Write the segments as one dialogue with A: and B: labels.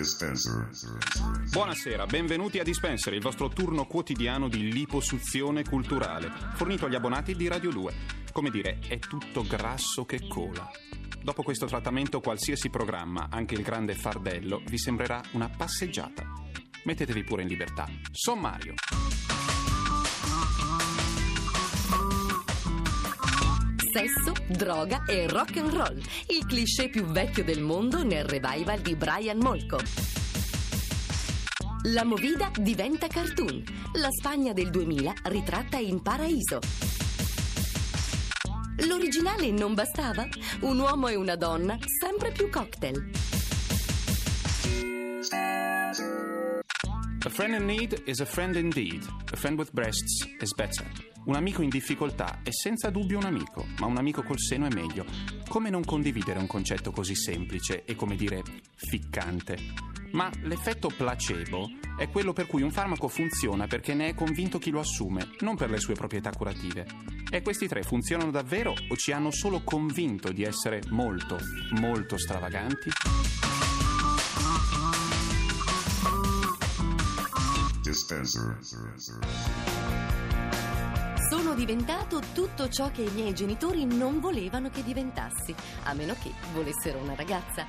A: Dispenser.
B: Buonasera, benvenuti a Dispenser, il vostro turno quotidiano di liposuzione culturale, fornito agli abbonati di Radio 2. Come dire, è tutto grasso che cola. Dopo questo trattamento qualsiasi programma, anche il grande fardello, vi sembrerà una passeggiata. Mettetevi pure in libertà. Sommario.
C: Sesso, droga e rock and roll. Il cliché più vecchio del mondo nel revival di Brian Molko. La movida diventa cartoon. La Spagna del 2000 ritratta in paraiso. L'originale non bastava? Un uomo e una donna, sempre più cocktail.
B: A friend in need is a friend indeed. A friend with breasts is better. Un amico in difficoltà è senza dubbio un amico, ma un amico col seno è meglio. Come non condividere un concetto così semplice e come dire ficcante? Ma l'effetto placebo è quello per cui un farmaco funziona perché ne è convinto chi lo assume, non per le sue proprietà curative. E questi tre funzionano davvero o ci hanno solo convinto di essere molto, molto stravaganti?
A: Dispenser.
C: Sono diventato tutto ciò che i miei genitori non volevano che diventassi, a meno che volessero una ragazza.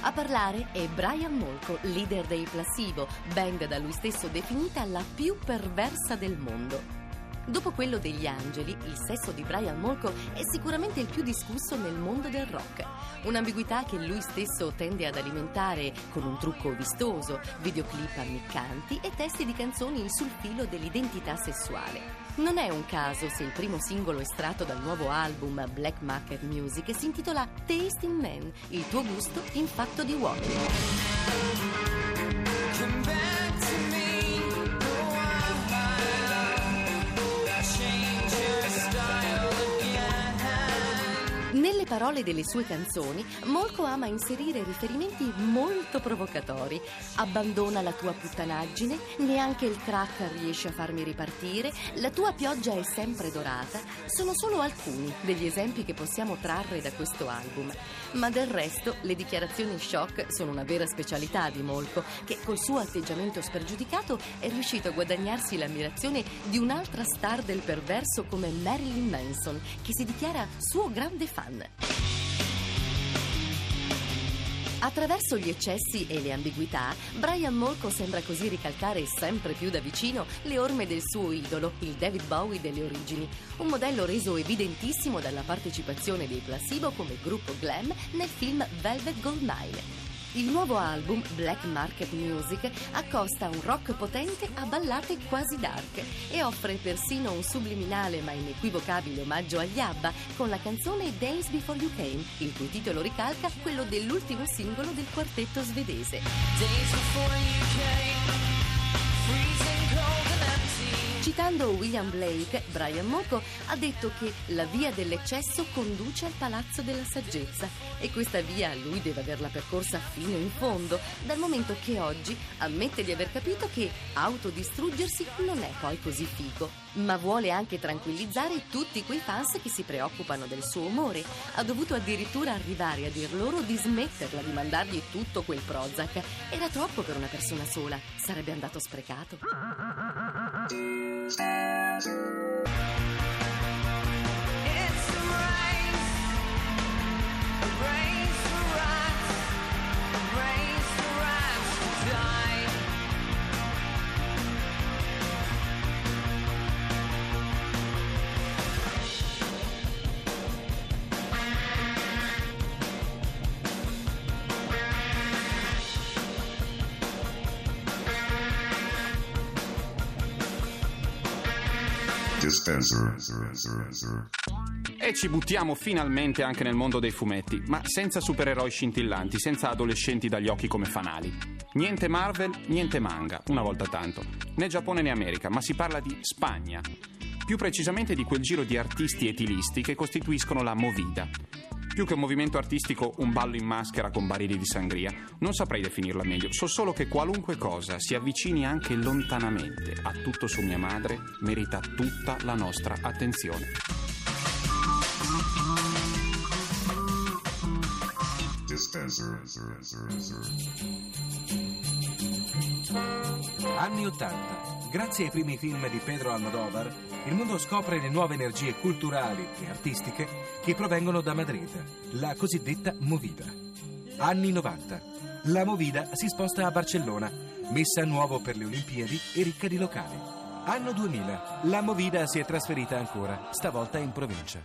C: A parlare è Brian Molko, leader dei Placebo, band da lui stesso definita la più perversa del mondo. Dopo quello degli angeli, il sesso di Brian Molko è sicuramente il più discusso nel mondo del rock. Un'ambiguità che lui stesso tende ad alimentare con un trucco vistoso, videoclip ammiccanti e testi di canzoni sul filo dell'identità sessuale. Non è un caso se il primo singolo estratto dal nuovo album Black Market Music si intitola Taste in Man, il tuo gusto in fatto di uomo. Parole delle sue canzoni, Molko ama inserire riferimenti molto provocatori. Abbandona la tua puttanaggine, neanche il crack riesce a farmi ripartire, la tua pioggia è sempre dorata. Sono solo alcuni degli esempi che possiamo trarre da questo album. Ma del resto, le dichiarazioni shock sono una vera specialità di Molko, che col suo atteggiamento spregiudicato è riuscito a guadagnarsi l'ammirazione di un'altra star del perverso come Marilyn Manson, che si dichiara suo grande fan. Attraverso gli eccessi e le ambiguità, Brian Molko sembra così ricalcare sempre più da vicino le orme del suo idolo, il David Bowie delle origini, un modello reso evidentissimo dalla partecipazione dei Placebo come gruppo glam nel film Velvet Goldmine. Il nuovo album, Black Market Music, accosta un rock potente a ballate quasi dark e offre persino un subliminale ma inequivocabile omaggio agli ABBA con la canzone Days Before You Came, il cui titolo ricalca quello dell'ultimo singolo del quartetto svedese. Citando William Blake, Brian Molko ha detto che la via dell'eccesso conduce al palazzo della saggezza e questa via lui deve averla percorsa fino in fondo, dal momento che oggi ammette di aver capito che autodistruggersi non è poi così figo, ma vuole anche tranquillizzare tutti quei fans che si preoccupano del suo umore. Ha dovuto addirittura arrivare a dir loro di smetterla di mandargli tutto quel Prozac. Era troppo per una persona sola, sarebbe andato sprecato. podcast.
A: Dispenser.
B: E ci buttiamo finalmente anche nel mondo dei fumetti, ma senza supereroi scintillanti, senza adolescenti dagli occhi come fanali. Niente Marvel, niente manga, una volta tanto. Né Giappone né America, ma si parla di Spagna. Più precisamente di quel giro di artisti etilisti che costituiscono la Movida. Più che un movimento artistico, un ballo in maschera con barili di sangria. Non saprei definirla meglio, so solo che qualunque cosa si avvicini anche lontanamente a tutto su mia madre merita tutta la nostra attenzione.
A: Dispenser.
D: Anni 80. Grazie ai primi film di Pedro Almodovar, il mondo scopre le nuove energie culturali e artistiche che provengono da Madrid, la cosiddetta Movida. Anni 90. La Movida si sposta a Barcellona, messa a nuovo per le Olimpiadi e ricca di locali. Anno 2000. La Movida si è trasferita ancora, stavolta in provincia.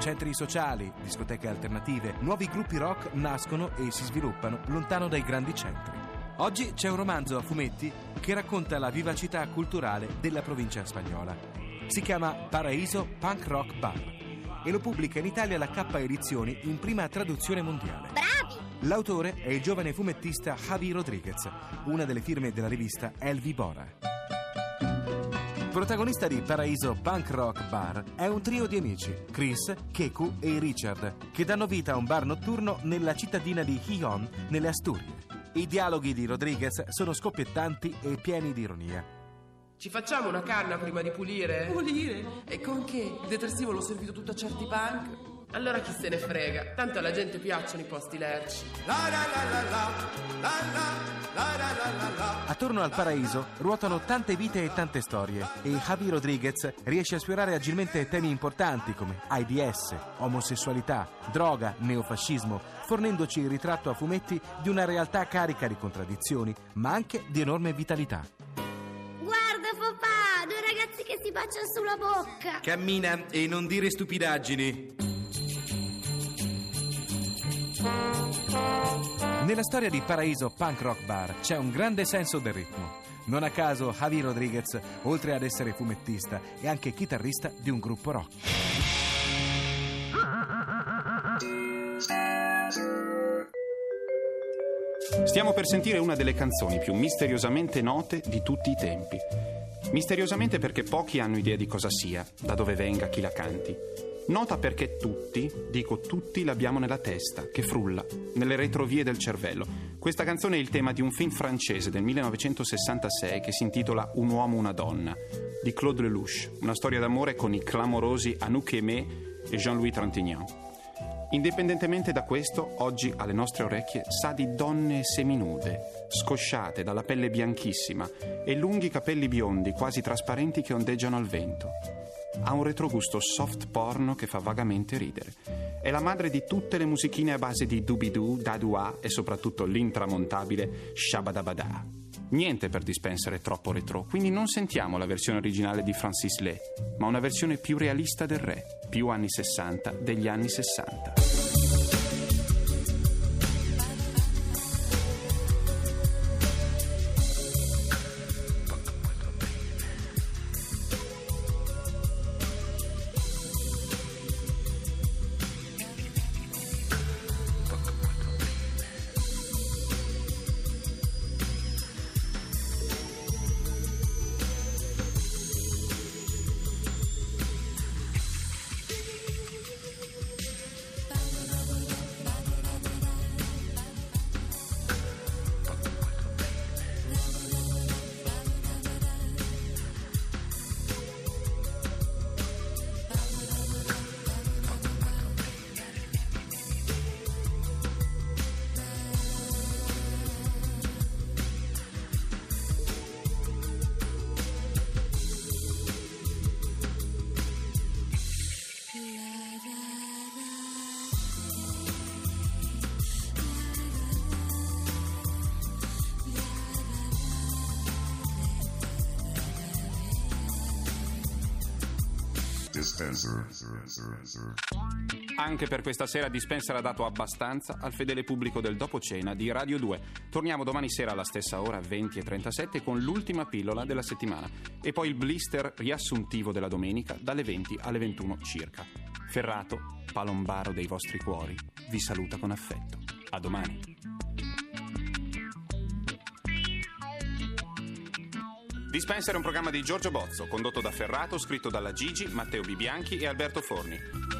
D: Centri sociali, discoteche alternative, nuovi gruppi rock nascono e si sviluppano lontano dai grandi centri. Oggi c'è un romanzo a fumetti che racconta la vivacità culturale della provincia spagnola. Si chiama Paraíso Punk Rock Bar e lo pubblica in Italia la K Edizioni in prima traduzione mondiale.
E: Bravi!
D: L'autore è il giovane fumettista Javi Rodriguez, una delle firme della rivista Elvi Bora. Protagonista di Paraíso Punk Rock Bar è un trio di amici, Chris, Keku e Richard, che danno vita a un bar notturno nella cittadina di Gijón, nelle Asturie. I dialoghi di Rodriguez sono scoppiettanti e pieni di ironia.
F: Ci facciamo una canna prima di pulire?
G: Pulire? E con che? Il detersivo l'ho servito tutto a certi punk?
F: Allora chi se ne frega, tanto alla gente piacciono i posti lerci.
D: Attorno al paraíso ruotano tante vite e tante storie e Javi Rodriguez riesce a sfiorare agilmente temi importanti come AIDS, omosessualità, droga, neofascismo, fornendoci il ritratto a fumetti di una realtà carica di contraddizioni, ma anche di enorme vitalità.
E: Guarda papà, due ragazzi che si baciano sulla bocca.
D: Cammina e non dire stupidaggini. Nella storia di Paraíso Punk Rock Bar c'è un grande senso del ritmo. Non a caso Javi Rodriguez, oltre ad essere fumettista, è anche chitarrista di un gruppo rock.
B: Stiamo per sentire una delle canzoni più misteriosamente note di tutti i tempi. Misteriosamente perché pochi hanno idea di cosa sia, da dove venga, chi la canti. Nota perché tutti, dico tutti, l'abbiamo nella testa, che frulla, nelle retrovie del cervello. Questa canzone è il tema di un film francese del 1966 che si intitola Un uomo, una donna, di Claude Lelouch, una storia d'amore con i clamorosi Anouk Aimé e Jean-Louis Trintignant. Indipendentemente da questo, oggi alle nostre orecchie sa di donne seminude, scosciate dalla pelle bianchissima e lunghi capelli biondi quasi trasparenti che ondeggiano al vento. Ha un retrogusto soft porno che fa vagamente ridere. È la madre di tutte le musichine a base di doobie-doo, dadua e soprattutto l'intramontabile shabadabada. Niente per Dispenser è troppo retro, quindi non sentiamo la versione originale di Francis Lé, ma una versione più realista del re, più anni 60 degli anni 60.
A: Dispenser.
B: Anche per questa sera Dispenser ha dato abbastanza al fedele pubblico del dopo cena di Radio 2. Torniamo domani sera alla stessa ora, 20.37, con l'ultima pillola della settimana e poi il blister riassuntivo della domenica dalle 20 alle 21 circa. Ferrato, palombaro dei vostri cuori, vi saluta con affetto. A domani. Dispenser è un programma di Giorgio Bozzo, condotto da Ferrato, scritto dalla Gigi, Matteo Bibianchi e Alberto Forni.